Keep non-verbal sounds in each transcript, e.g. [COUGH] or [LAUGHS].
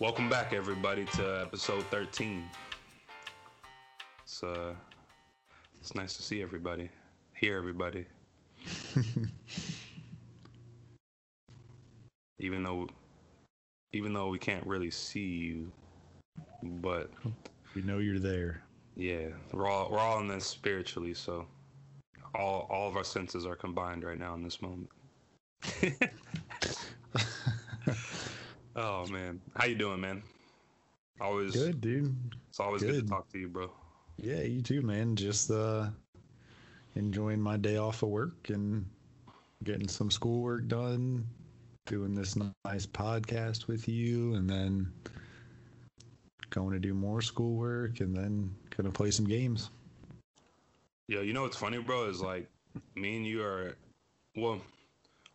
Welcome back, everybody, to episode 13. It's uh, it's nice to see everybody, hear everybody. [LAUGHS] even though, even though we can't really see you, but We know you're there. yeah, we're all we're all in this spiritually, so all all of our senses are combined right now in this moment. [LAUGHS] oh man, how you doing, man? Always, Good, dude. it's always good good. to talk to you, bro. Yeah, you too, man. Just uh enjoying my day off of work and getting some schoolwork done, doing this nice podcast with you, and then going to do more schoolwork and then gonna play some games. Yeah, you know what's funny, bro? Is like me and you are, well,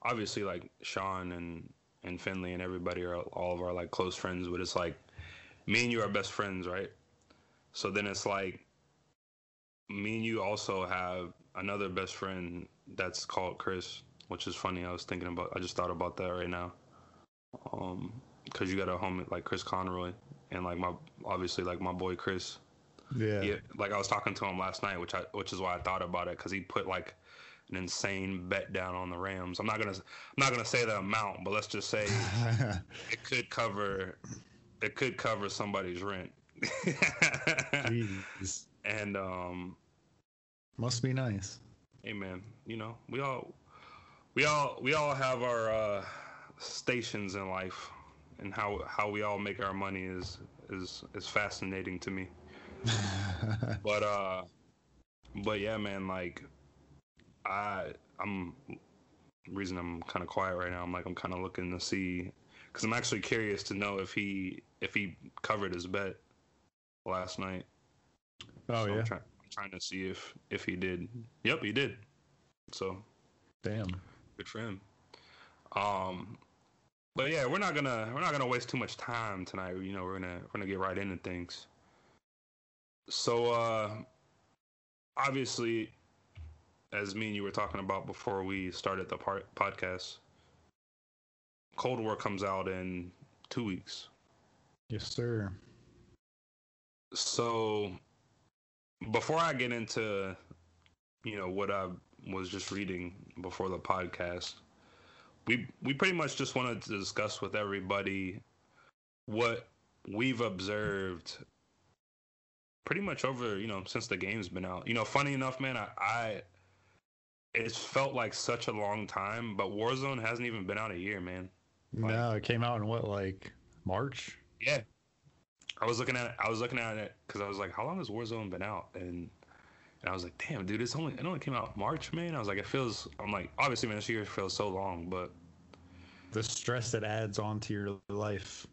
obviously like Sean and and Finley and everybody are all of our like close friends, but it's like me and you are best friends, right? So then it's like me and you also have another best friend that's called Chris, which is funny. I was thinking about, I just thought about that right now. Um, cause you got a homie like Chris Conroy and like my obviously like my boy Chris Yeah. yeah, like I was talking to him last night, which I which is why I thought about it because he put like an insane bet down on the Rams. I'm not gonna I'm not gonna say the amount, but let's just say [LAUGHS] it could cover it could cover somebody's rent. Jeez. [LAUGHS] and um, Must be nice. hey man, you know we all we all we all have our uh, stations in life, and how how we all make our money is is is fascinating to me. [LAUGHS] but uh but yeah man like i i'm reason i'm kind of quiet right now i'm like i'm kind of looking to see because i'm actually curious to know if he if he covered his bet last night. Oh So yeah. I'm, try- I'm trying to see if if he did. Yep he did. So Damn. good for him. Um but yeah we're not gonna we're not gonna waste too much time tonight. You know we're gonna we're gonna get right into things. So uh obviously as me and you were talking about before we started the part podcast cold war comes out in two weeks Yes, sir. so before i get into you know what i was just reading before the podcast we we pretty much just wanted to discuss with everybody what we've observed pretty much over you know since the game's been out you know funny enough man i, I it's felt like such a long time but warzone hasn't even been out a year man Like- no, it came out in what, like March? yeah. I was looking at it, I was looking at it because I was like, how long has Warzone been out? And and I was like, damn, dude, it's only it only came out March, man. I was like, it feels. I'm like, obviously, man, this year feels so long, but The stress that adds onto your life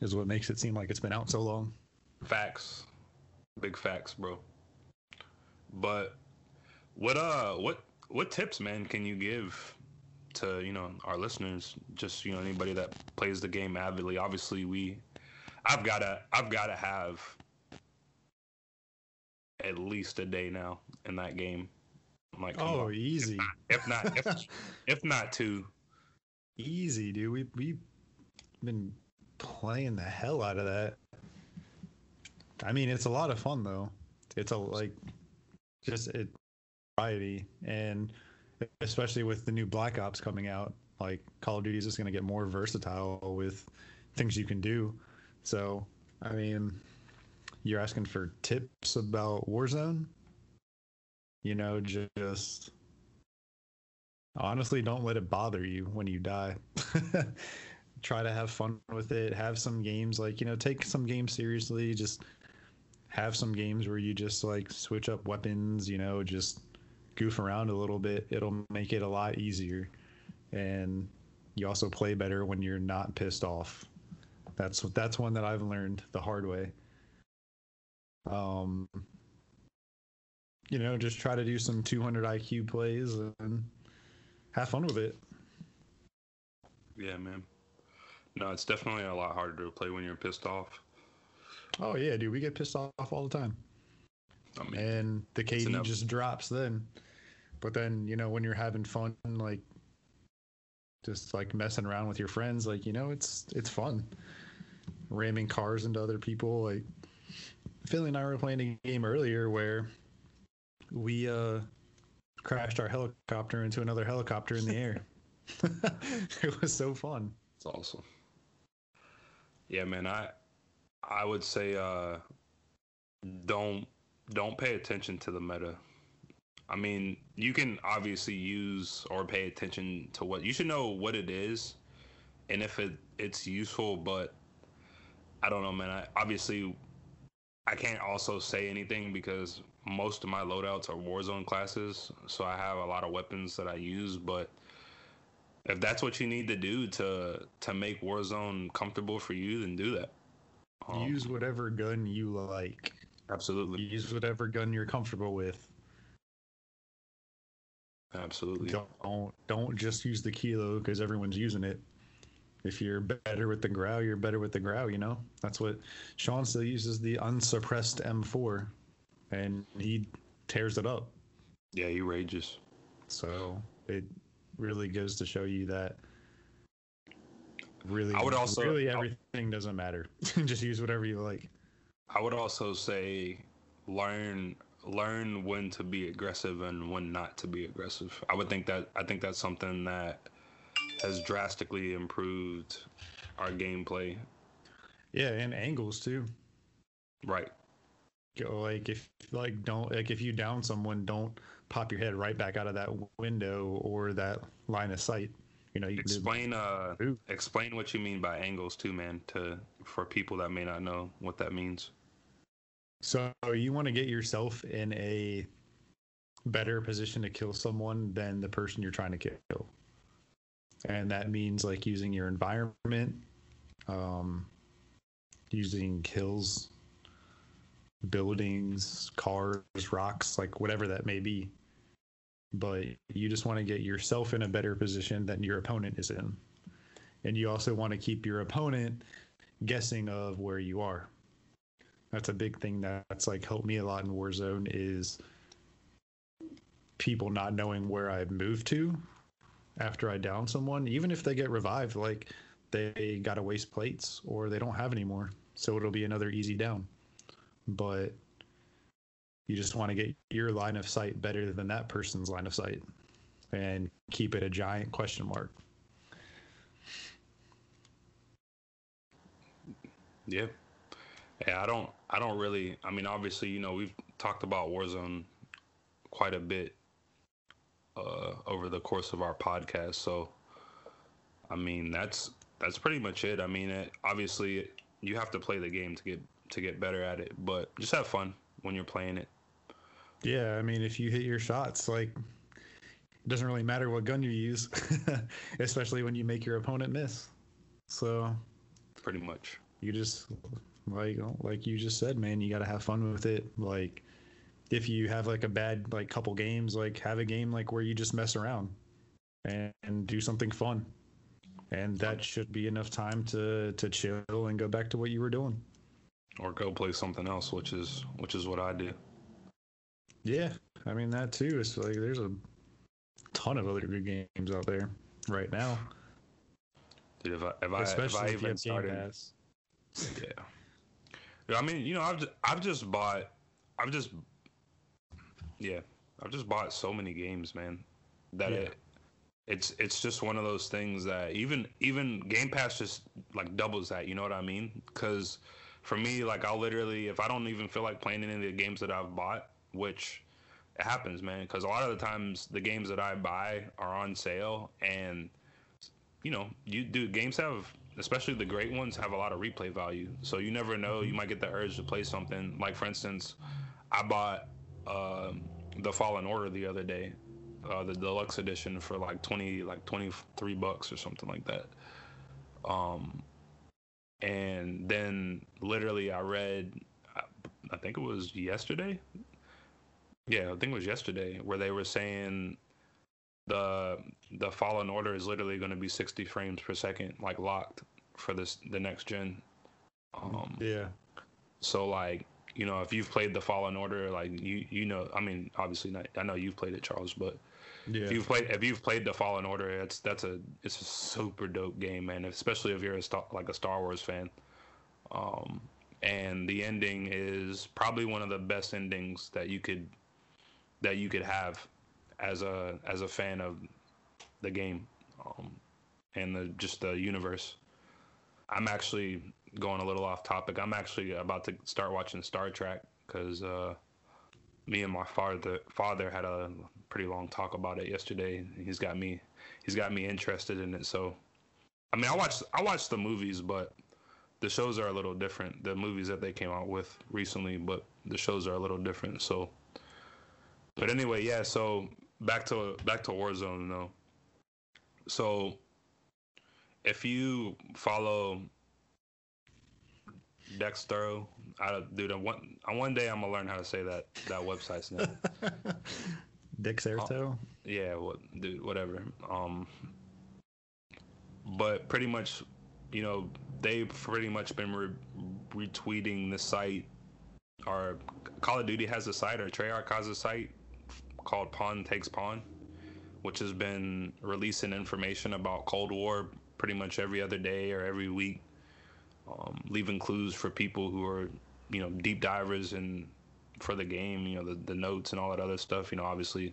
is what makes it seem like it's been out so long. facts, big facts, bro. But what uh, what what tips, man, can you give to you know our listeners? Just you know anybody that plays the game avidly. Obviously, we, I've gotta I've gotta have at least a day now in that game. I'm like, Oh, on. easy. if not if, [LAUGHS] if not two. Easy, dude. We we've been playing the hell out of that. I mean, it's a lot of fun though. It's a like just it variety and especially with the new Black Ops coming out, like Call of Duty is just going to get more versatile with things you can do. So, I mean, you're asking for tips about Warzone? You know, just honestly don't let it bother you when you die [LAUGHS] try to have fun with it have some games like you know take some games seriously just have some games where you just like switch up weapons you know just goof around a little bit it'll make it a lot easier and you also play better when you're not pissed off that's that's one that i've learned the hard way um you know just try to do some 200 iq plays and have fun with it. Yeah, man. No, it's definitely a lot harder to play when you're pissed off. Oh yeah, dude, we get pissed off all the time, I mean, and the KD just drops then. But then you know when you're having fun, like just like messing around with your friends, like you know it's it's fun. ramming cars into other people. Like Philly and I were playing a game earlier where we uh crashed our helicopter into another helicopter in the air. [LAUGHS] [LAUGHS] it was so fun. It's awesome. Yeah, man. I I would say uh, don't don't pay attention to the meta. I mean, you can obviously use or pay attention to what you should know what it is, and if it it's useful. But I don't know, man. I obviously I can't also say anything because most of my loadouts are Warzone classes, so I have a lot of weapons that I use. But if that's what you need to do to to make Warzone comfortable for you, then do that. Um, use whatever gun you like. Absolutely. Use whatever gun you're comfortable with. Absolutely. Don't don't just use the kilo because everyone's using it. If you're better with the Grau, you're better with the Grau. You know that's what Sean still uses the unsuppressed M4, and he tears it up. Yeah, he rages. So it really goes to show you that really I would also really everything doesn't matter. [LAUGHS] Just use whatever you like. I would also say learn learn when to be aggressive and when not to be aggressive. I would think that I think that's something that has drastically improved our gameplay. Yeah, and angles too. Right. Like if like don't like if you down someone, don't pop your head right back out of that window or that line of sight. You know, you explain uh Ooh. explain what you mean by angles too, man, to for people that may not know what that means. So you want to get yourself in a better position to kill someone than the person you're trying to kill. And that means like using your environment, um, using hills, buildings, cars, rocks, like whatever that may be but you just want to get yourself in a better position than your opponent is in. And you also want to keep your opponent guessing of where you are. That's a big thing that's like helped me a lot in Warzone is people not knowing where I've moved to after I down someone, even if they get revived, like they got to waste plates or they don't have any more. So it'll be another easy down. But you just want to get your line of sight better than that person's line of sight and keep it a giant question mark. Yeah. Yeah, I don't I don't really I mean obviously, you know, we've talked about Warzone quite a bit uh over the course of our podcast, so I mean, that's that's pretty much it. I mean, it, obviously you have to play the game to get to get better at it, but just have fun when you're playing it. Yeah, I mean, if you hit your shots, like, it doesn't really matter what gun you use, [LAUGHS] especially when you make your opponent miss. So, pretty much, you just like like you just said, man, you got to have fun with it. Like, if you have like a bad like couple games, like have a game like where you just mess around and, and do something fun, and that should be enough time to to chill and go back to what you were doing, or go play something else, which is which is what I do. Yeah, I mean that too. It's like there's a ton of other good games out there right now. Dude, if I if I, Especially if I even started, yeah. yeah. I mean, you know, I've just, I've just bought, I've just, yeah, I've just bought so many games, man. That yeah. it, it's it's just one of those things that even even Game Pass just like doubles that. You know what I mean? Because for me, like I'll literally, if I don't even feel like playing any of the games that I've bought, which it happens, man. Because a lot of the times the games that I buy are on sale, and you know, you do games have, especially the great ones, have a lot of replay value. So you never know, you might get the urge to play something. Like for instance, I bought uh, the Fallen Order the other day, uh, the deluxe edition for like twenty, like twenty three bucks or something like that. Um, and then literally I read, I think it was yesterday, yeah, I think it was yesterday where they were saying the the Fallen Order is literally going to be 60 frames per second, like locked for this the next gen. Um, yeah. So like you know, if you've played the Fallen Order, like you you know, I mean, obviously not. I know you've played it, Charles, but yeah. if you've played if you've played the Fallen Order, it's that's a it's a super dope game, man. Especially if you're a star, like a Star Wars fan. Um, and the ending is probably one of the best endings that you could that you could have as a as a fan of the game um, and the just the universe. I'm actually going a little off topic. I'm actually about to start watching Star Trek because uh, me and my father father had a pretty long talk about it yesterday. He's got me he's got me interested in it. So, I mean, I watched I watched the movies, but the shows are a little different. The movies that they came out with recently, but the shows are a little different. So, but anyway, yeah. So back to back to Warzone though. So, if you follow Dextero, I dude, one on one day I'm gonna learn how to say that that website's name. [LAUGHS] Dexerto. Uh, yeah, what, dude, whatever. Um, but pretty much, you know, they've pretty much been re- retweeting the site. Or Call of Duty has a site, or Treyarch has a site called Pawn Takes Pawn, which has been releasing information about Cold War pretty much every other day or every week, um, leaving clues for people who are, you know, deep divers and for the game, you know, the, the notes and all that other stuff. You know, obviously,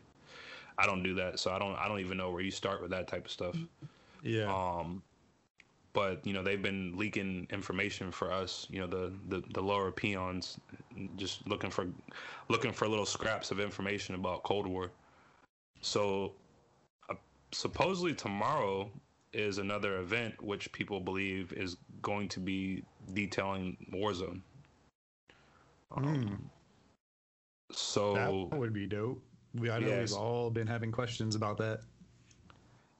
I don't do that, so I don't I don't even know where you start with that type of stuff. Yeah. Um, but you know they've been leaking information for us. You know the, the the lower peons, just looking for looking for little scraps of information about Cold War. So uh, supposedly tomorrow is another event which people believe is going to be detailing Warzone. Um, mm. So that would be dope. We I know yes. we've all been having questions about that.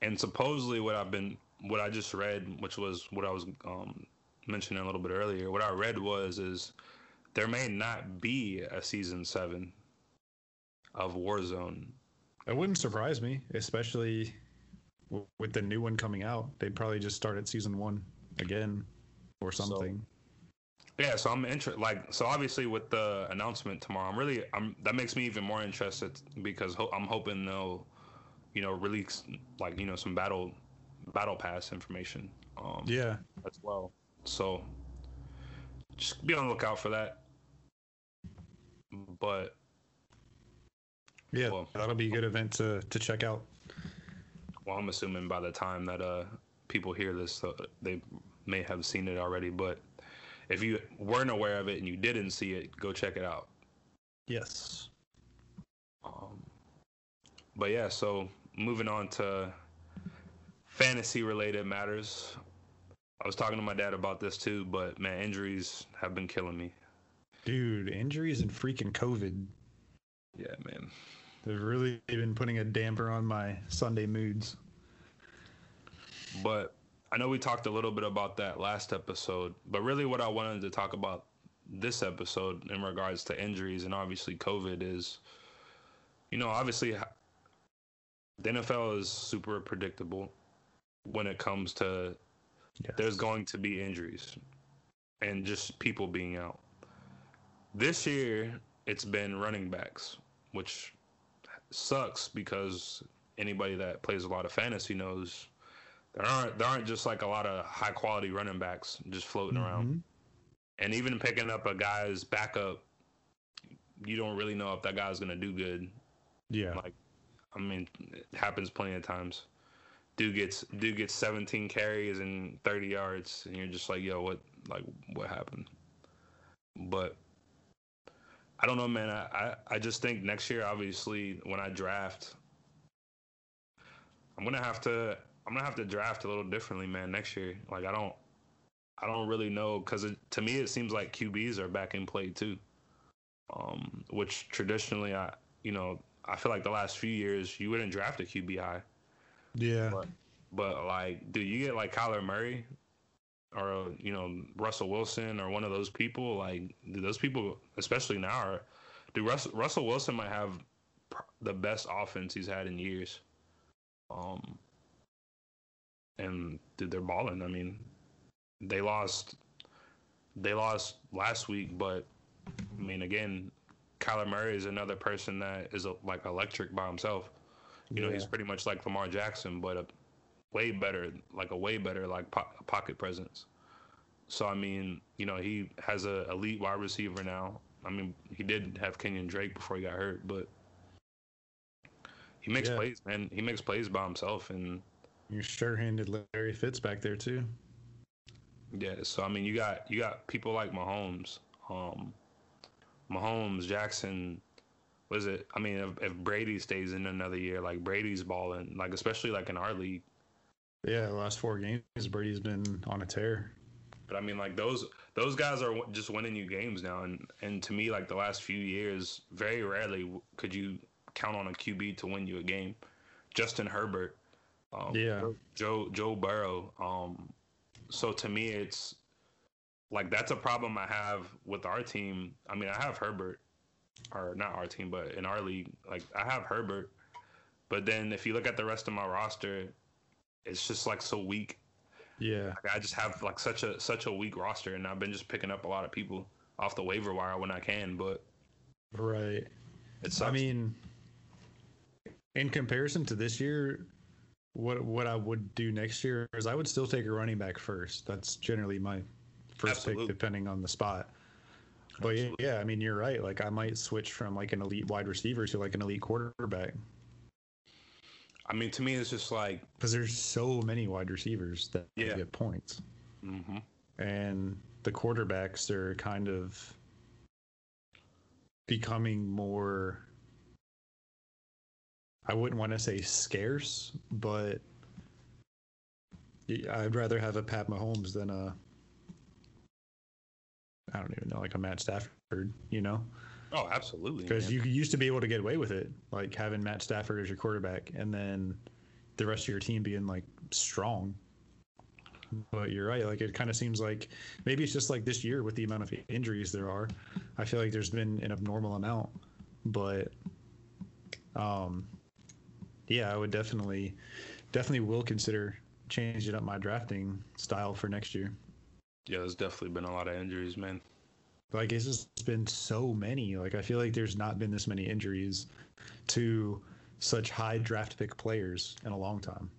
And supposedly, what I've been, what I just read, which was what I was um, mentioning a little bit earlier, what I read was is there may not be a season seven of Warzone. It wouldn't surprise me, especially with the new one coming out. They'd probably just start at season one again or something. So, yeah, so I'm interested. Like, so obviously with the announcement tomorrow, I'm really, I'm that makes me even more interested because ho- I'm hoping they'll, you know, release like you know some battle, battle pass information. Um, yeah, as well. So just be on the lookout for that. But yeah, well, that'll be a good event to to check out. Well, I'm assuming by the time that uh people hear this, uh, they may have seen it already, but if you weren't aware of it and you didn't see it, go check it out. Yes. Um, but yeah, so moving on to fantasy related matters. I was talking to my dad about this too, but man, injuries have been killing me. Dude, injuries and freaking COVID. Yeah, man. They've really been putting a damper on my Sunday moods. But I know we talked a little bit about that last episode, but really what I wanted to talk about this episode in regards to injuries and obviously COVID is, you know, obviously the NFL is super predictable when it comes to yes. there's going to be injuries and just people being out. This year, it's been running backs, which sucks because anybody that plays a lot of fantasy knows there aren't there aren't just like a lot of high quality running backs just floating mm-hmm. around. And even picking up a guy's backup, you don't really know if that guy's gonna do good. Yeah. Like, I mean, it happens plenty of times. Dude gets dude gets 17 carries and 30 yards, and you're just like, yo, what like what happened? But I don't know, man. I, I, I just think next year, obviously, when I draft, I'm gonna have to I'm gonna have to draft a little differently, man, next year. Like I don't, I don't really know because to me it seems like QBs are back in play too. Um, which traditionally I, you know, I feel like the last few years you wouldn't draft a QB high. Yeah. But, but like, do you get like Kyler Murray or you know Russell Wilson or one of those people? Like, do those people, especially now, are do Russell Russell Wilson might have the best offense he's had in years. Um, and dude, they're balling. I mean, they lost, they lost last week, but I mean, again, Kyler Murray is another person that is like electric by himself. You yeah. know, he's pretty much like Lamar Jackson, but a way better, like a way better like po- pocket presence. So I mean, you know, he has a elite wide receiver now. I mean, he did have Kenyan Drake before he got hurt, but he makes Yeah. plays, man. He makes plays by himself, and You're sure-handed Larry Fitz back there too. yeah. So I mean, you got you got people like Mahomes, um, Mahomes, Jackson. Was it? I mean, if, if Brady stays in another year, like Brady's balling, like especially like in our league. Yeah, the last four games, Brady's been on a tear. But I mean, like those those guys are just winning you games now, and and to me, like the last few years, very rarely could you count on a QB to win you a game. Justin Herbert, um, Yeah. Joe Joe Burrow. Um, so to me, it's like that's a problem I have with our team. I mean, I have Herbert, or not our team, but in our league, like I have Herbert. But then if you look at the rest of my roster, it's just like so weak. Yeah, Like, I just have like such a such a weak roster, and I've been just picking up a lot of people off the waiver wire when I can. But right. It's. I mean, in comparison to this year, what what I would do next year is I would still take a running back first. That's generally my first Absolutely. pick, depending on the spot. But yeah, yeah, I mean, you're right. Like I might switch from like an elite wide receiver to like an elite quarterback I mean, to me, it's just like, because there's so many wide receivers that Yeah. get points, hmm and the quarterbacks are kind of becoming more. I wouldn't want to say scarce, but I'd rather have a Pat Mahomes than a. I don't even know, like a Matt Stafford, you know, oh, absolutely. because you used to be able to get away with it, like having Matt Stafford as your quarterback, and then the rest of your team being like strong. But you're right. Like it kind of seems like maybe it's just like this year with the amount of injuries there are. I feel like there's been an abnormal amount, but um, yeah, I would definitely, definitely will consider changing up my drafting style for next year. Yeah, there's definitely been a lot of injuries, man. Like it's just been so many. Like I feel like there's not been this many injuries to such high draft pick players in a long time.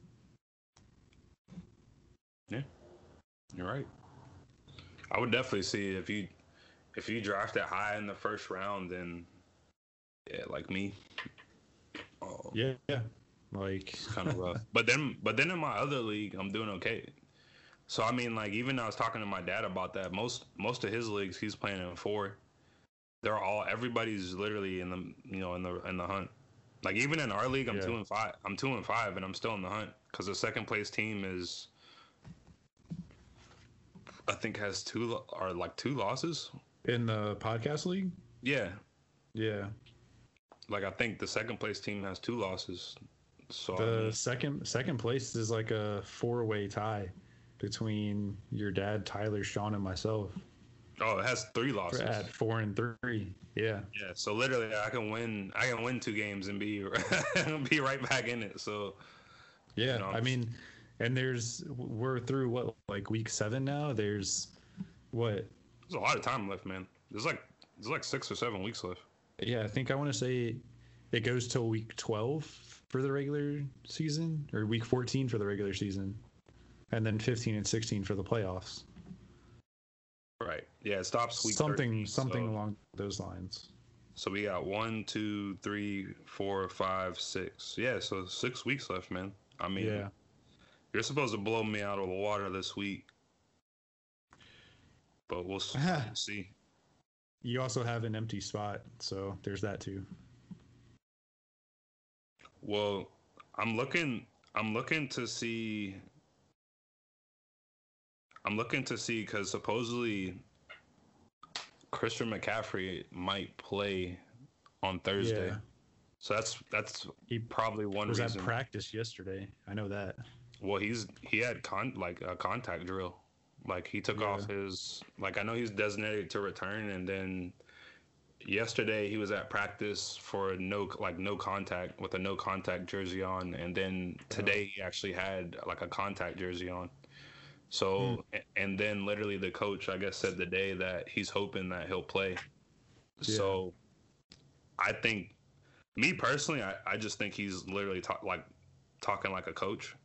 Yeah, you're right. I would definitely see if you if you draft it high in the first round, then yeah, like me. Oh, Yeah, yeah. Like it's kind of [LAUGHS] rough. but then, but then in my other league, I'm doing okay. So I mean, like even I was talking to my dad about that. Most most of his leagues, he's playing in four. They're all everybody's literally in the you know in the in the hunt. Like even in our league, I'm Yeah. two and five. I'm two and five, and I'm still in the hunt because the second place team is, I think, has two or like two losses. in the podcast league. Yeah, Yeah, like I think the second place team has two losses. So I the mean, second second place is like a four way tie between your dad, Tyler, Sean, and myself. oh, it has three losses. at four and three. Yeah, Yeah, so literally, I can win. I can win two games and be [LAUGHS] be right back in it. So yeah. You know, I mean, and there's we're through what like week seven now. There's what there's a lot of time left, man. There's like there's like six or seven weeks left. Yeah, I think I want to say it goes till week 12 for the regular season, or week 14 for the regular season, and then 15 and 16 for the playoffs. Right. Yeah, it stops week something 13, something so, along those lines. So we got one, two, three, four, five, six. Yeah, so six weeks left, man. I mean, Yeah, you're supposed to blow me out of the water this week, but we'll [LAUGHS] see. you also have an empty spot, so there's that too. Well, I'm looking. I'm looking to see. I'm looking to see because supposedly Christian McCaffrey might play on Thursday. Yeah. So that's that's He probably one was at practice yesterday. I know that. well, he's he had con like a contact drill. Like he took off his like I know he's designated to return, and then yesterday he was at practice for no like no contact with a no contact jersey on, and then today he actually had like a contact jersey on. So a- and then literally the coach I guess said the day that he's hoping that he'll play. So I think me personally, I, I just think he's literally talk, like talking like a coach.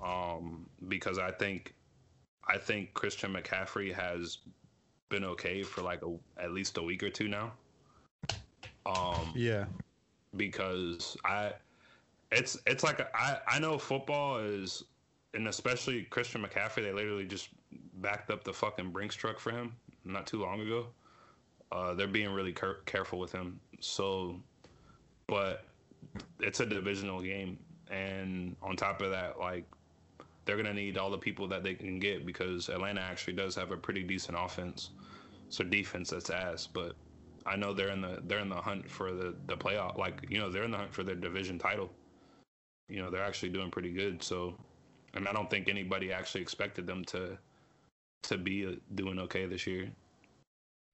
Um, because I think I think Christian McCaffrey has been okay for like a, at least a week or two now. Um, Yeah. because I, it's it's like a, I I know football is, and especially Christian McCaffrey, they literally just backed up the fucking Brinks truck for him not too long ago. Uh, they're being really care- careful with him. So, but it's a divisional game, and on top of that, like they're gonna need all the people that they can get because Atlanta actually does have a pretty decent offense. So defense that's ass, but I know they're in the they're in the hunt for the the playoff. Like you know they're in the hunt for their division title. You know they're actually doing pretty good. So, and I don't think anybody actually expected them to to be uh, doing okay this year.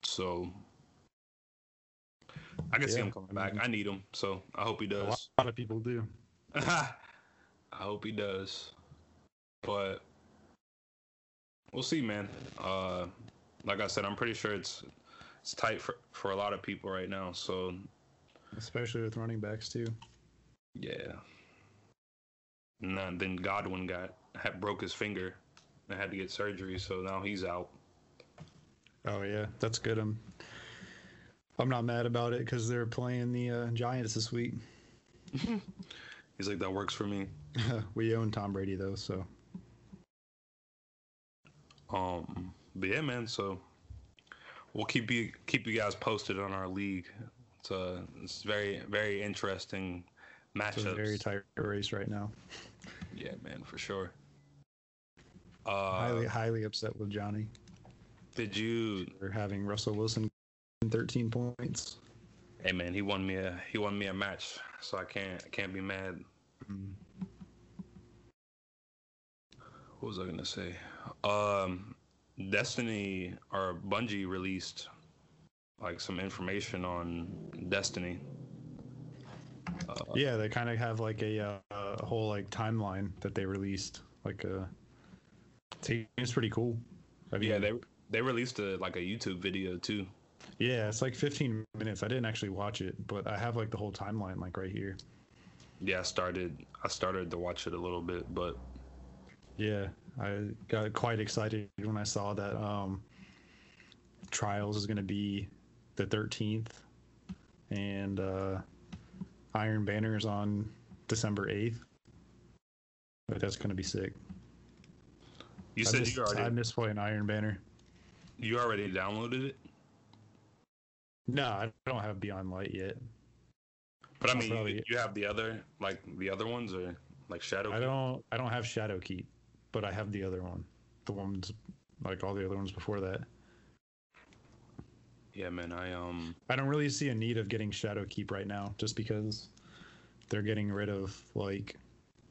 So, I can see him coming back. I need him, so I hope he does. A lot, lot of people do. [LAUGHS] I hope he does. But we'll see, man. Uh, like I said, I'm pretty sure it's it's tight for for a lot of people right now. So Especially with running backs too. yeah. And then, Godwin got had, broke his finger and had to get surgery, so now he's out. Oh yeah, that's good. I'm I'm not mad about it because they're playing the uh, Giants this week. [LAUGHS] He's like, that works for me. [LAUGHS] we own Tom Brady though, so Um, but yeah, man. So we'll keep you keep you guys posted on our league. It's uh, it's very very interesting it's a very tight race right now. Yeah, man, for sure. [LAUGHS] Uh, highly highly upset with Johnny did you? for having Russell Wilson 13 points. Hey, man, he won me a he won me a match, so I can't I can't be mad. Mm. What was I gonna say? Um, Destiny or Bungie released like some information on Destiny. Uh, Yeah, they kind of have like a, uh, a whole like timeline that they released. Like a, it's pretty cool. I mean, yeah, they they released a like a YouTube video too. yeah, it's like 15 minutes. I didn't actually watch it, but I have like the whole timeline like right here. Yeah, I started I started to watch it a little bit, but Yeah, I got quite excited when I saw that um, Trials is going to be the 13th, and uh, Iron Banners on December 8th. But that's going to be sick. you I said you already. I already miss playing Iron Banner. you already downloaded it, No, I don't have Beyond Light yet. but I mean you, probably- you have the other like the other ones or like Shadow. I don't. I don't have Shadowkeep, but I have the other one. The ones like all the other ones before that. Yeah, man, I um I don't really see a need of getting Shadowkeep right now, just because they're getting rid of like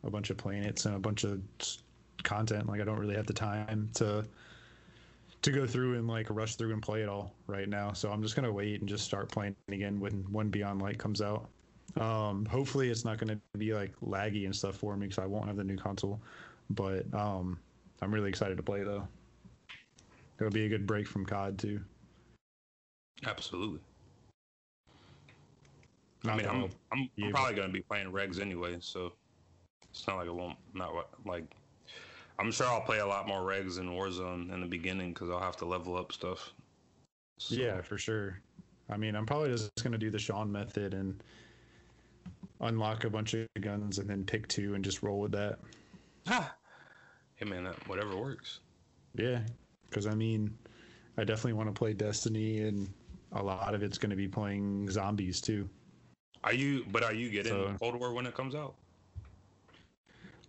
a bunch of planets and a bunch of content. Like I don't really have the time to to go through and like rush through and play it all right now. So I'm just gonna wait and just start playing again when when Beyond Light comes out. Um, hopefully it's not gonna be like laggy and stuff for me because I won't have the new console. But um, I'm really excited to play though. It'll be a good break from COD too. Absolutely. I mean, I'm I'm, I'm probably gonna be playing regs anyway, so it's not like it won't not like. I'm sure I'll play a lot more regs in Warzone in the beginning because I'll have to level up stuff. So, Yeah, for sure. I mean, I'm probably just gonna do the Sean method and unlock a bunch of guns and then pick two and just roll with that. Ah. Hey man, that, whatever works. Yeah, because I mean, I definitely want to play Destiny, and a lot of it's gonna be playing zombies too. Are you? But are you getting So- Cold War when it comes out?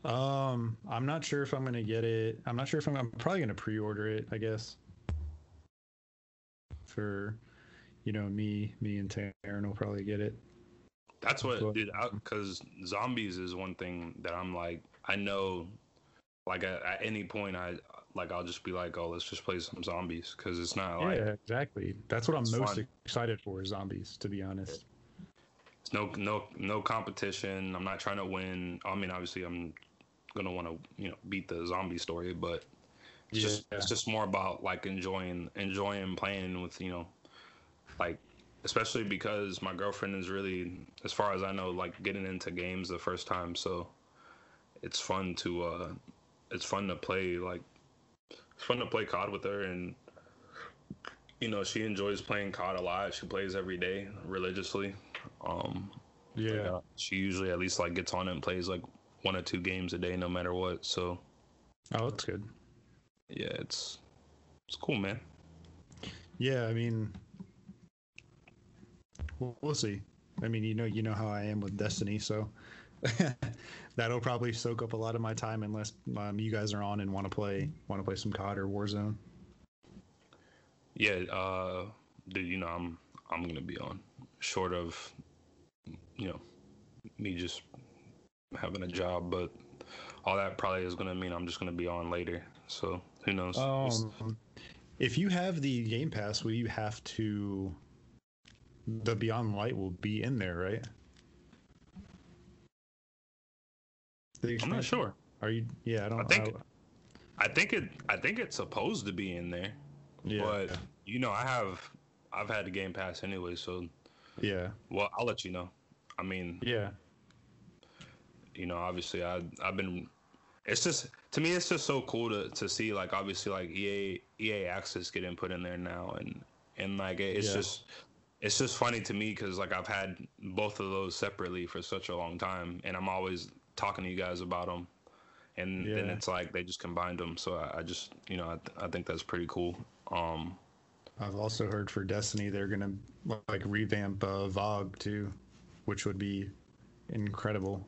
Um, I'm not sure if I'm gonna get it. I'm not sure if I'm. I'm probably gonna pre-order it. I guess. For, you know, me, me and Taryn will probably get it. That's what, dude. Because zombies is one thing that I'm like, I know, like at, at any point, I like I'll just be like, oh, let's just play some zombies because it's not like yeah, exactly. That's what I'm most fun. excited for. is Zombies, to be honest. it's no no no competition. I'm not trying to win. I mean, obviously, I'm gonna want to you know beat the zombie story, but it's just Yeah. it's just more about like enjoying enjoying playing with you know, like especially because my girlfriend is really, as far as I know, like getting into games the first time, so it's fun to uh, it's fun to play like it's fun to play COD with her, and you know she enjoys playing COD a lot. She plays every day religiously. Um, Yeah. she usually at least like gets on it and plays like one or two games a day, no matter what. So Oh, that's good. yeah, it's it's cool, man. Yeah, I mean, we'll, we'll see. I mean, you know, you know how I am with Destiny, so [LAUGHS] that'll probably soak up a lot of my time unless um, you guys are on and want to play want to play some COD or Warzone. Yeah, uh, dude, you know I'm I'm gonna be on. Short of, you know, me just having a job, but all that probably is gonna mean I'm just gonna be on later. So who knows? Um, if you have the Game Pass, will you have to? The Beyond Light will be in there, right? I'm not sure. Are you? Yeah, I don't. I think- I think it I think it's supposed to be in there, yeah, but you know I have I've had the Game Pass anyway, so yeah, well I'll let you know. I mean, yeah. you know, obviously I I've been it's just to me it's just so cool to to see like obviously like EA EA access getting put in there now and and like it's Yeah. just it's just funny to me cuz like I've had both of those separately for such a long time and I'm always talking to you guys about them and then it's like they just combined them so I, I just you know I, th- I think that's pretty cool um I've also heard for Destiny they're gonna like revamp uh, VoG too, which would be incredible.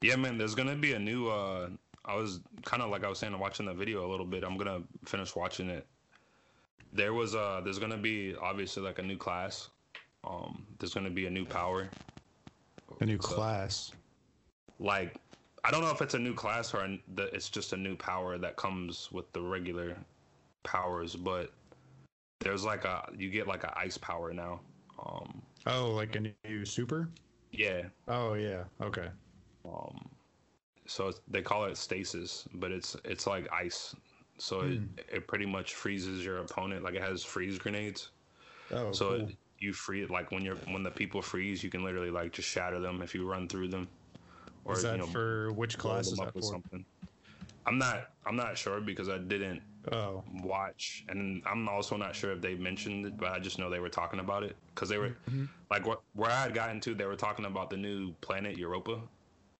Yeah, man. There's gonna be a new. uh I was kind of like I was saying, watching the video a little bit. I'm gonna finish watching it. There was uh There's gonna be obviously like a new class. Um, there's gonna be a new power. A new So, class. Like, I don't know if it's a new class or the, it's just a new power that comes with the regular powers, but there's like a you get like a ice power now. Um, Oh, like a new super? yeah. Oh yeah. Okay. um so it's, they call it stasis but it's it's like ice so Hmm. it, it pretty much freezes your opponent like it has freeze grenades Oh, so cool. it, you free it like when you're when the people freeze you can literally like just shatter them if you run through them or is that you know for which class is up that with for? something i'm not i'm not sure because i didn't Oh. watch and i'm also not sure if they mentioned it but i just know they were talking about it because they were Mhm. like what where i had gotten to they were talking about the new planet europa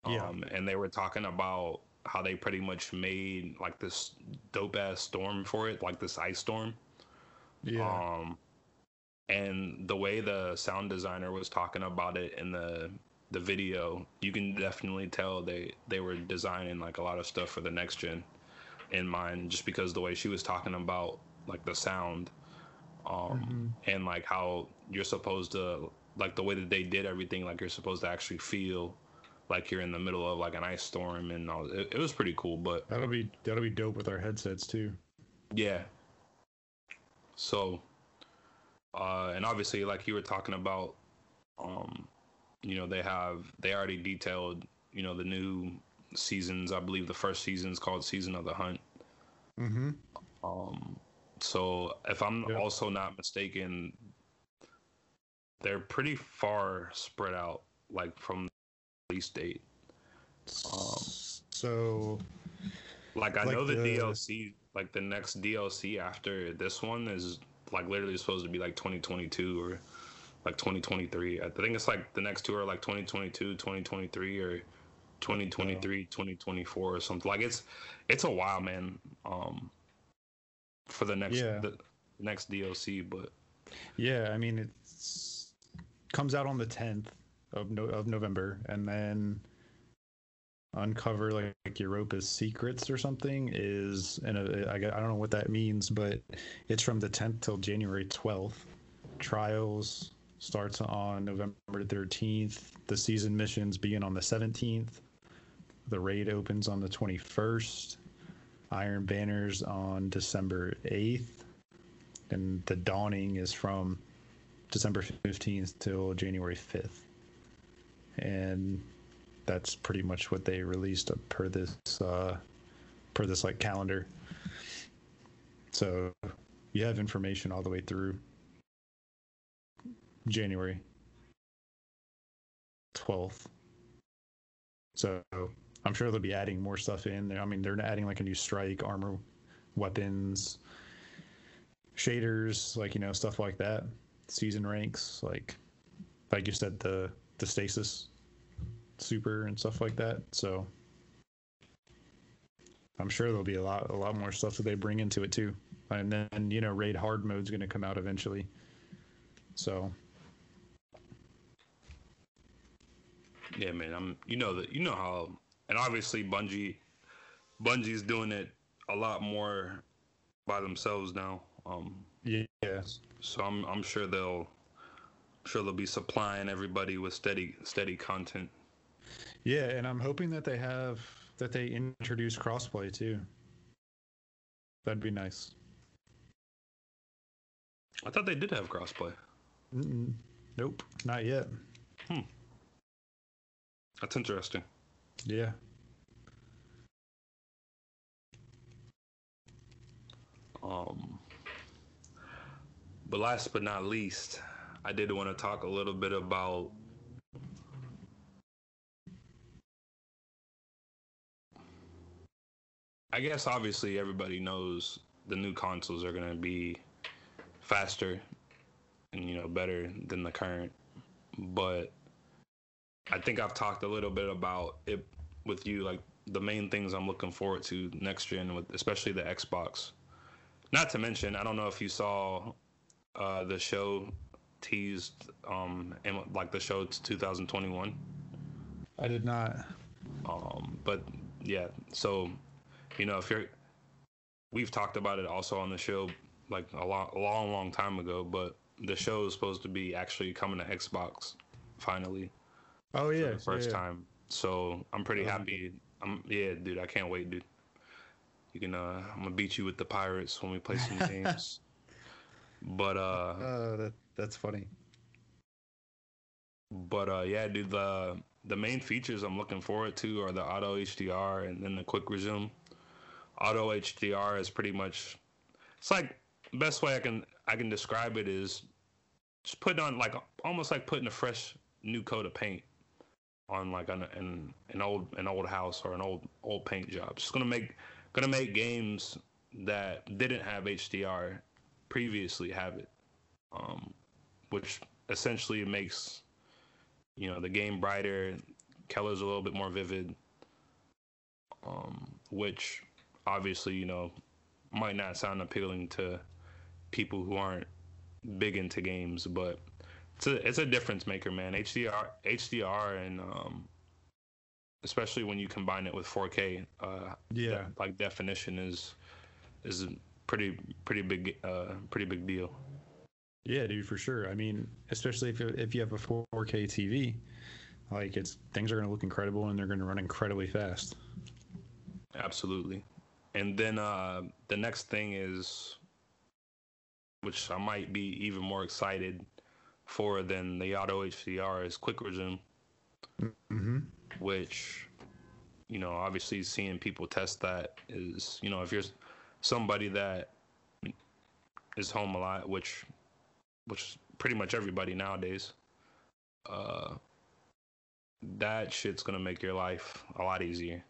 Yeah. um, and they were talking about how they pretty much made like this dope ass storm for it like this ice storm Yeah. um and the way the sound designer was talking about it in the the video you can definitely tell they they were designing like a lot of stuff for the next gen in mind just because the way she was talking about like the sound um Mhm. and like how you're supposed to like the way that they did everything like you're supposed to actually feel like you're in the middle of like an ice storm and all it, it was pretty cool but That'll be that'll be dope with our headsets too. yeah. So, uh, and obviously, like you were talking about, um, you know, they have they already detailed, you know, the new seasons. I believe the first season is called Season of the Hunt. Mm-hmm. Um, so if I'm Yep. also not mistaken, they're pretty far spread out, like from the release date. Um, so Like I Like know the, the- DLC, like the next DLC after this one is like literally supposed to be like 2022 or like 2023. I think it's like the next two are like 2022, 2023 or 2023, 2024 or something. Like it's it's a while, man. Um, for the next Yeah. the next DLC, but yeah, I mean it's comes out on the tenth of no, of November, and then uncover like, like Europa's secrets or something is and I, I don't know what that means, but it's from the tenth till January twelfth. Trials starts on November thirteenth. The season missions begin on the seventeenth. The raid opens on the twenty first. Iron Banners on December eighth and the dawning is from December 15th till January 5th. And that's pretty much what they released per this uh per this like calendar. So you have information all the way through January 12th. So I'm sure they'll be adding more stuff in there. I mean, they're adding like a new strike, armor weapons, shaders, like you know stuff like that, season ranks, like like you said the the stasis super and stuff like that. So I'm sure there'll be a lot a lot more stuff that they bring into it too. And then you know raid hard mode's going to come out eventually. So yeah, man. I'm you know that you know how and obviously Bungie Bungie's doing it a lot more by themselves now. Um, yeah. So I'm I'm sure they'll I'm sure they'll be supplying everybody with steady steady content. Yeah, and I'm hoping that they have that they introduce crossplay too. That'd be nice. I thought they did have crossplay. Mm-mm. Nope, not yet. Hmm. That's interesting. Yeah. Um, but last but not least, I did want to talk a little bit about I guess obviously everybody knows the new consoles are going to be faster and you know better than the current but I think I've talked a little bit about it with you like the main things I'm looking forward to next gen with especially the Xbox not to mention, I don't know if you saw uh, the show teased, um, like the show 2021. I did not. Um, but yeah, so you know, if you're, we've talked about it also on the show like a long, a long, long time ago. But the show is supposed to be actually coming to Xbox finally. Oh yeah, first yeah, yeah. time. So I'm pretty happy. I'm yeah, dude. I can't wait, dude. You can uh I'm gonna beat you with the pirates when we play some [LAUGHS] games. But uh Uh, that that's funny. but uh yeah, dude, the the main features I'm looking forward to are the auto HDR and then the quick resume. Auto HDR is pretty much it's like best way I can I can describe it is just putting on like almost like putting a fresh new coat of paint on like an an, an old an old house or an old old paint job. It's gonna make gonna make games that didn't have HDR previously have it, um, which essentially makes you know the game brighter. Colors a little bit more vivid, um, which obviously you know might not sound appealing to people who aren't big into games, but it's a it's a difference maker, man. HDR HDR and um, especially when you combine it with 4K. Uh, Yeah. that, like definition is is pretty pretty big uh, pretty big deal. Yeah, dude, for sure. I mean, especially if if you have a 4K TV, like it's things are going to look incredible and they're going to run incredibly fast. Absolutely. And then uh, the next thing is, which I might be even more excited for than the auto HDR, is quick resume. Mm-hmm. which you know obviously seeing people test that is you know if you're somebody that is home a lot which which pretty much everybody nowadays uh that shit's gonna make your life a lot easier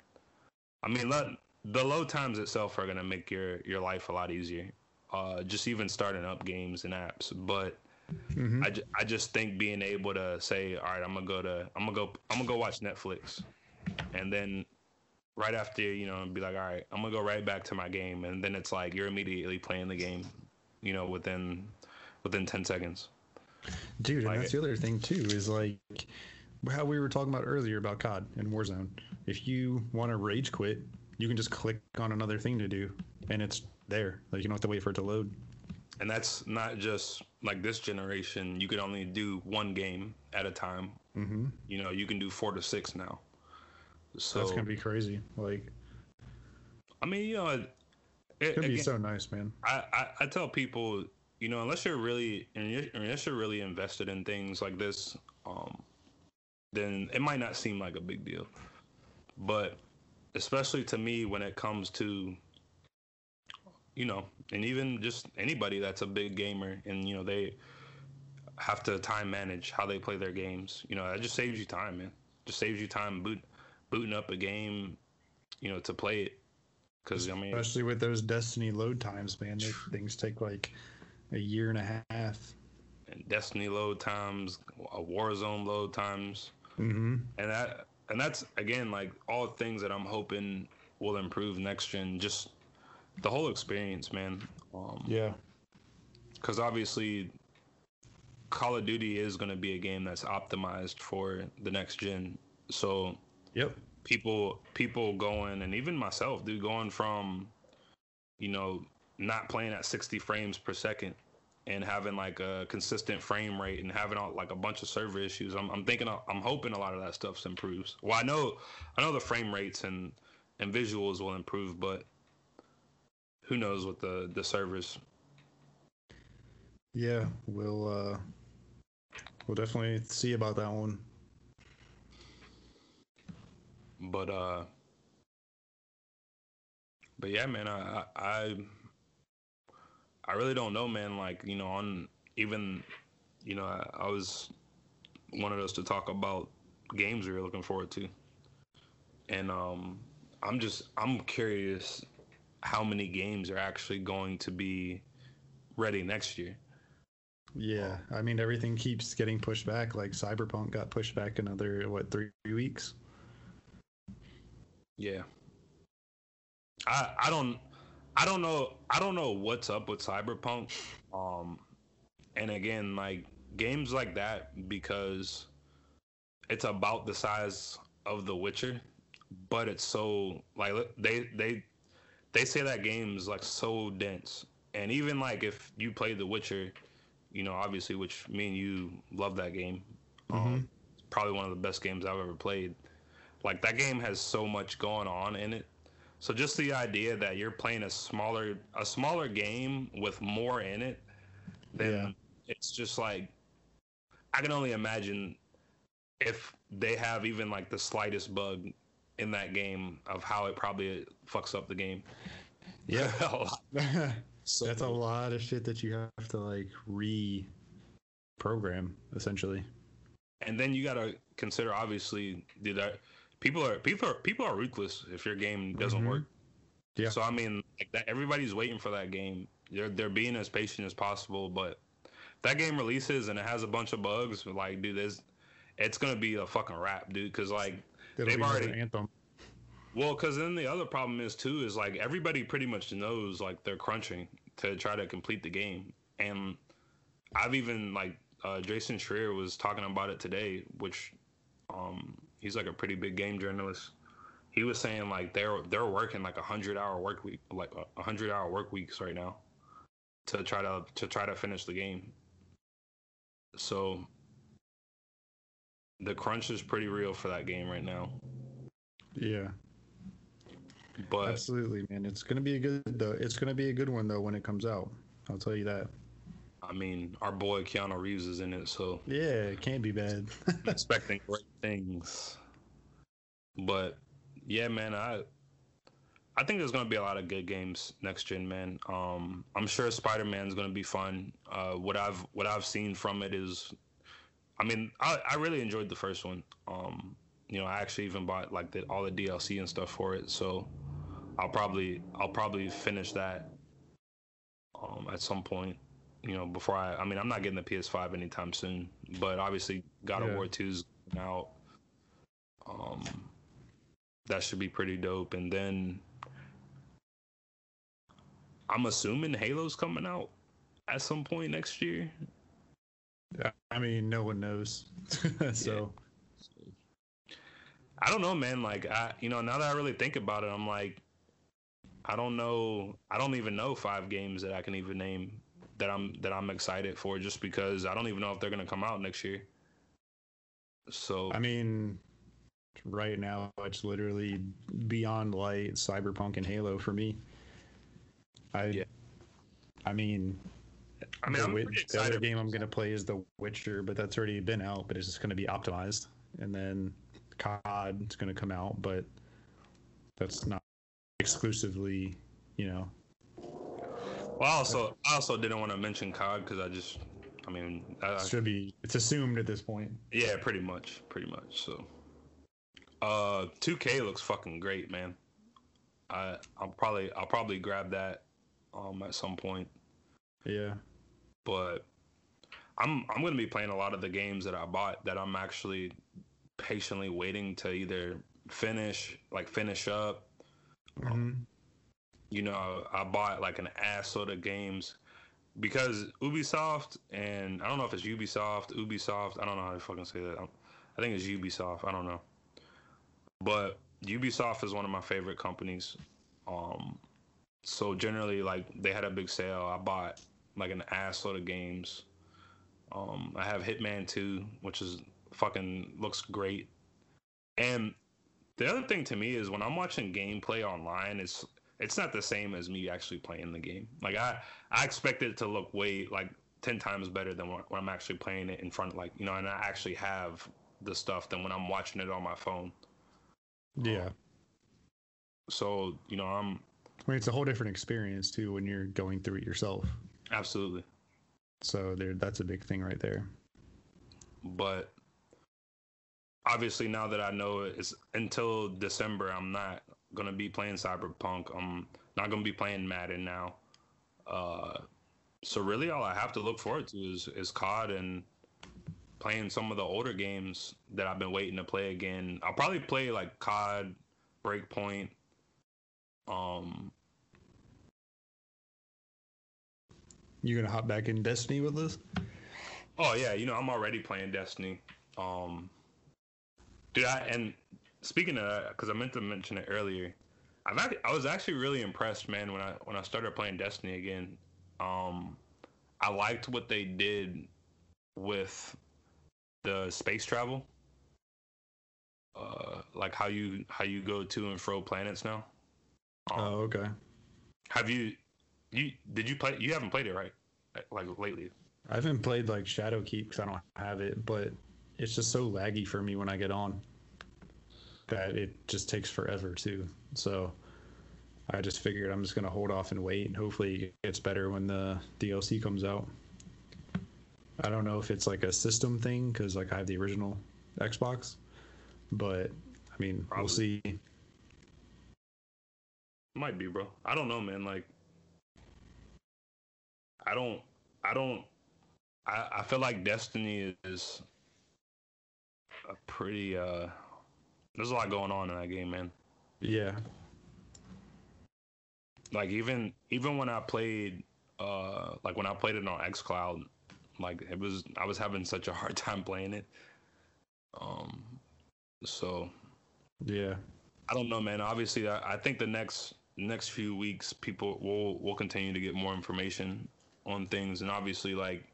i mean let, the load times itself are gonna make your your life a lot easier uh just even starting up games and apps but Mm-hmm. I, ju- I just think being able to say, all right, I'm gonna go to I'm gonna go I'm gonna go watch Netflix, and then right after you know be like, all right, I'm gonna go right back to my game, and then it's like you're immediately playing the game, you know, within within ten seconds. Dude, Like and that's the other thing too is like how we were talking about earlier about COD and Warzone. If you want to rage quit, you can just click on another thing to do, and it's there. Like you don't have to wait for it to load. And that's not just like this generation. You can only do one game at a time. Mm-hmm. You know, you can do four to six now. So that's gonna be crazy. Like I mean, you know, it, it's gonna be so nice, man. I, I, I tell people, you know, unless you're really unless you're really invested in things like this, um, then it might not seem like a big deal. But especially to me, when it comes to, you know, and even just anybody that's a big gamer and you know they have to time manage how they play their games. You know, that just saves you time, man. Just saves you time boot, booting up a game, you know, to play it Because I mean, especially with those Destiny load times, man, they, things take like a year and a half. And Destiny load times, a Warzone load times, mm-hmm. and that and that's again like all things that I'm hoping will improve next gen. Just the whole experience, man. Um, yeah. Because obviously, Call of Duty is going to be a game that's optimized for the next gen. So, yep. People, people going, and even myself, dude, going from, you know, not playing at 60 frames per second and having like a consistent frame rate and having all, like a bunch of server issues. I'm, I'm thinking, I'm hoping a lot of that stuff improves. Well, I know, I know the frame rates and and visuals will improve, but who knows with the the servers. Yeah, we'll uh we'll definitely see about that one. But uh but yeah, man, I I I really don't know, man. Like you know, on even you know, I, I was wanted us to talk about games we were looking forward to, and um, I'm just I'm curious how many games are actually going to be ready next year. Yeah, I mean everything keeps getting pushed back. Like Cyberpunk got pushed back another what three weeks. Yeah, I I don't I don't know I don't know what's up with Cyberpunk. Um, and again, like games like that because it's about the size of The Witcher, but it's so like they they they say that game is like so dense. And even like if you play The Witcher, you know, obviously, which me and you love that game. Mm-hmm. Um, probably one of the best games I've ever played. Like that game has so much going on in it. So just the idea that you're playing a smaller a smaller game with more in it, then yeah. it's just like I can only imagine if they have even like the slightest bug in that game of how it probably fucks up the game. Yeah. [LAUGHS] [LAUGHS] so, That's a lot of shit that you have to like reprogram essentially. And then you got to consider obviously dude that people are people are people are ruthless if your game doesn't mm-hmm. work. Yeah. So I mean like that everybody's waiting for that game. They're they're being as patient as possible, but that game releases and it has a bunch of bugs like dude this it's gonna be a fucking wrap, dude. Because like It'll they've already anthem. Well, because then the other problem is too is like everybody pretty much knows like they're crunching to try to complete the game, and I've even like uh, Jason Schreier was talking about it today, which um, he's like a pretty big game journalist. He was saying like they're they're working like a hundred hour work week, like a hundred hour work weeks right now, to try to to try to finish the game. So the crunch is pretty real for that game right now. Yeah. But absolutely, man, it's gonna be a good though. It's gonna be a good one though when it comes out. I'll tell you that. I mean, our boy Keanu Reeves is in it, so yeah, it can't be bad. expecting [LAUGHS] great things. But yeah, man, I I think there's gonna be a lot of good games next gen, man. Um, I'm sure Spider Man's gonna be fun. Uh, what I've what I've seen from it is I mean, I, I really enjoyed the first one. Um, you know, I actually even bought like the, all the DLC and stuff for it. So I'll probably I'll probably finish that um, at some point. You know, before I I mean, I'm not getting the PS5 anytime soon, but obviously God yeah. of War 2's out. Um, that should be pretty dope. And then I'm assuming Halo's coming out at some point next year. I mean, no one knows. [LAUGHS] so I don't know, man. Like I, you know, now that I really think about it, I'm like, I don't know. I don't even know five games that I can even name that I'm that I'm excited for, just because I don't even know if they're gonna come out next year. So I mean, right now it's literally Beyond Light, Cyberpunk, and Halo for me. I, yeah. I mean, I mean, the, the other game I'm gonna play is The Witcher, but that's already been out, but it's just gonna be optimized. And then COD is gonna come out, but that's not exclusively, you know. Well, I also I also didn't want to mention COD because I just, I mean, I, should be. It's assumed at this point. Yeah, pretty much, pretty much. So, uh, 2K looks fucking great, man. I I'll probably I'll probably grab that um at some point. Yeah. But I'm I'm gonna be playing a lot of the games that I bought that I'm actually patiently waiting to either finish like finish up. Mhm. You know, I bought like an ass load of games because Ubisoft and I don't know if it's Ubisoft, Ubisoft. I don't know how to fucking say that. I think it's Ubisoft. I don't know, but Ubisoft is one of my favorite companies. Um, so generally, like they had a big sale. I bought like an ass load of games. Um, I have Hitman 2, which is fucking looks great. And the other thing to me is when I'm watching gameplay online, it's it's not the same as me actually playing the game. Like I I expect it to look way like ten times better than when I'm actually playing it in front, like you know, and I actually have the stuff than when I'm watching it on my phone. Yeah. So you know, I'm I mean, it's a whole different experience too when you're going through it yourself. Absolutely, So there, that's a big thing right there. but obviously now that I know it's until December, I'm not gonna be playing Cyberpunk. I'm not gonna be playing Madden now. Uh, so really, all I have to look forward to is is COD and playing some of the older games that I've been waiting to play again. I'll probably play like COD, Breakpoint. Um, You gonna hop back in Destiny with us? Oh yeah, you know I'm already playing Destiny. Um, dude, I, and speaking of that, because I meant to mention it earlier, I've act- I was actually really impressed, man, when I when I started playing Destiny again. Um, I liked what they did with the space travel. Uh, like how you how you go to and fro planets now. Um, Oh, okay. Have you you did you play? You haven't played it, right? Like lately. I haven't played like Shadowkeep because I don't have it, but it's just so laggy for me when I get on that it just takes forever too. So I just figured I'm just gonna hold off and wait, and hopefully it gets better when the DLC comes out. I don't know if it's like a system thing because like I have the original Xbox, but I mean Probably. we'll see. Might be, bro. I don't know, man. Like, I don't, I don't, I, I feel like Destiny is a pretty, uh, there's a lot going on in that game, man. Yeah, Like, even, even when I played, uh, like when I played it on xCloud, like it was, I was having such a hard [LAUGHS] time playing it. Um, so yeah, I don't know, man. Obviously, I, I think the next next few weeks, people will will continue to get more information on things, and obviously, like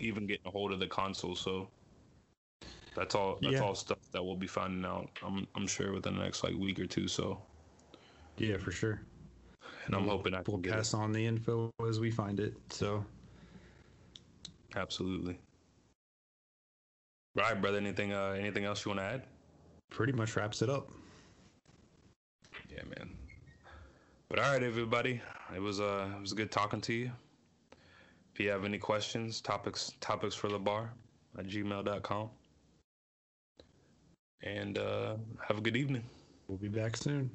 even getting a hold of the console. So that's all. That's Yeah. all stuff that we'll be finding out. I'm I'm sure within the next like week or two. So, yeah, for sure. and I'm hoping I We'll can get pass on the info as we find it. So. Absolutely. Right, brother. Anything uh anything else you want to add? pretty much wraps it up. Yeah, man. But all right, everybody. It was uh it was good talking to you. If you have any questions, topics topics for the bar at gmail.com. And uh have a good evening. We'll be back soon.